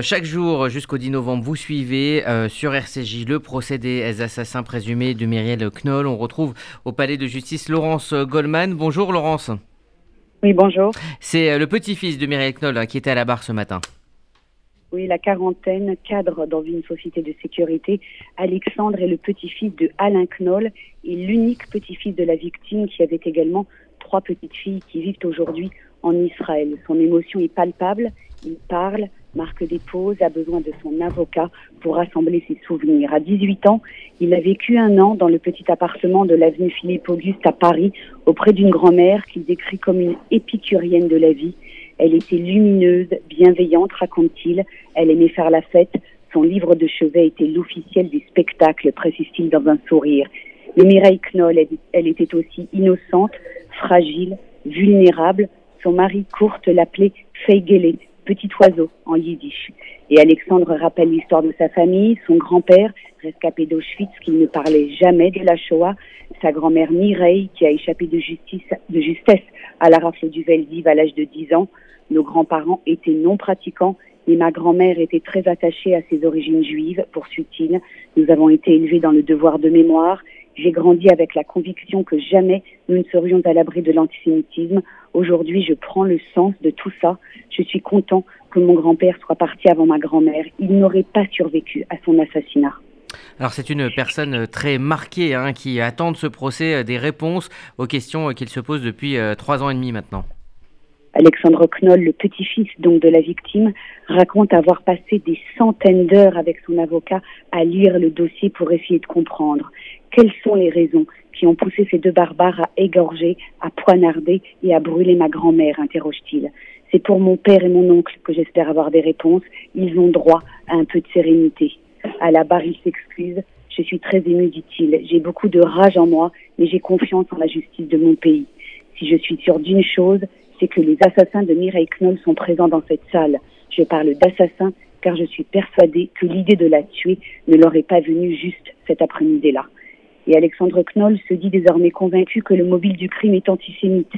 Chaque jour jusqu'au 10 novembre, vous suivez euh, sur RCJ le procès des assassins présumés de Myriel Knoll. On retrouve au palais de justice Laurence Goldman. Bonjour Laurence. Oui, bonjour. C'est euh, le petit-fils de Myriel Knoll hein, qui était à la barre ce matin. Oui, la quarantaine, cadre dans une société de sécurité. Alexandre est le petit-fils de Alain Knoll et l'unique petit-fils de la victime qui avait également trois petites filles qui vivent aujourd'hui en Israël. Son émotion est palpable, il parle, marque des pauses, a besoin de son avocat pour rassembler ses souvenirs. À 18 ans, il a vécu un an dans le petit appartement de l'avenue Philippe Auguste à Paris, auprès d'une grand-mère qu'il décrit comme une épicurienne de la vie. Elle était lumineuse, bienveillante, raconte-t-il. Elle aimait faire la fête. Son livre de chevet était l'officiel des spectacles, précise-t-il dans un sourire. Mais Mireille Knoll, elle, était aussi innocente, fragile, vulnérable. Son mari courte l'appelait Feigele, petit oiseau en yiddish. Et Alexandre rappelle l'histoire de sa famille, son grand-père, rescapé d'Auschwitz, qui ne parlait jamais de la Shoah, sa grand-mère Mireille, qui a échappé de, justesse à la rafle du Veldiv à l'âge de 10 ans. Nos grands-parents étaient non pratiquants, mais ma grand-mère était très attachée à ses origines juives, poursuit-il. Nous avons été élevés dans le devoir de mémoire. J'ai grandi avec la conviction que jamais nous ne serions à l'abri de l'antisémitisme. Aujourd'hui, je prends le sens de tout ça. Je suis content que mon grand-père soit parti avant ma grand-mère. Il n'aurait pas survécu à son assassinat. Alors c'est une personne très marquée hein, qui attend de ce procès euh, des réponses aux questions euh, qu'il se pose depuis euh, trois ans et demi maintenant. Alexandre Knoll, le petit-fils donc de la victime, raconte avoir passé des centaines d'heures avec son avocat à lire le dossier pour essayer de comprendre quelles sont les raisons qui ont poussé ces deux barbares à égorger, à poignarder et à brûler ma grand-mère, interroge-t-il. C'est pour mon père et mon oncle que j'espère avoir des réponses. Ils ont droit à un peu de sérénité. À la barre, il s'excuse. Je suis très ému, dit-il. J'ai beaucoup de rage en moi, mais j'ai confiance en la justice de mon pays. Si je suis sûre d'une chose, c'est que les assassins de Mireille Knoll sont présents dans cette salle. Je parle d'assassins car je suis persuadée que l'idée de la tuer ne leur est pas venue juste cet après-midi-là. Et Alexandre Knoll se dit désormais convaincu que le mobile du crime est antisémite.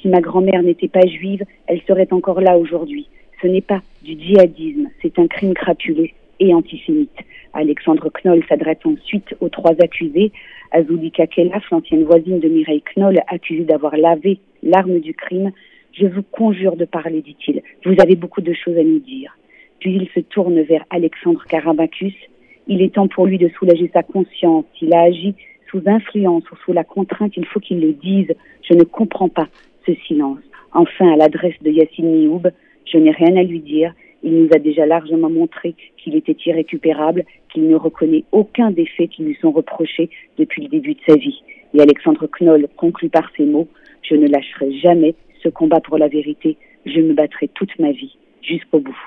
Si ma grand-mère n'était pas juive, elle serait encore là aujourd'hui. Ce n'est pas du djihadisme, c'est un crime crapuleux et antisémite. Alexandre Knoll s'adresse ensuite aux trois accusés. Azulika Kelaf, l'ancienne voisine de Mireille Knoll, accusée d'avoir lavé l'arme du crime. Je vous conjure de parler, dit-il. Vous avez beaucoup de choses à nous dire. Puis il se tourne vers Alexandre Karabakis. Il est temps pour lui de soulager sa conscience. Il a agi sous influence ou sous la contrainte, il faut qu'il le dise. Je ne comprends pas ce silence. Enfin, à l'adresse de Yassine Nioub, je n'ai rien à lui dire. Il nous a déjà largement montré qu'il était irrécupérable, qu'il ne reconnaît aucun des faits qui lui sont reprochés depuis le début de sa vie. Et Alexandre Knoll conclut par ces mots Je ne lâcherai jamais ce combat pour la vérité. Je me battrai toute ma vie, jusqu'au bout.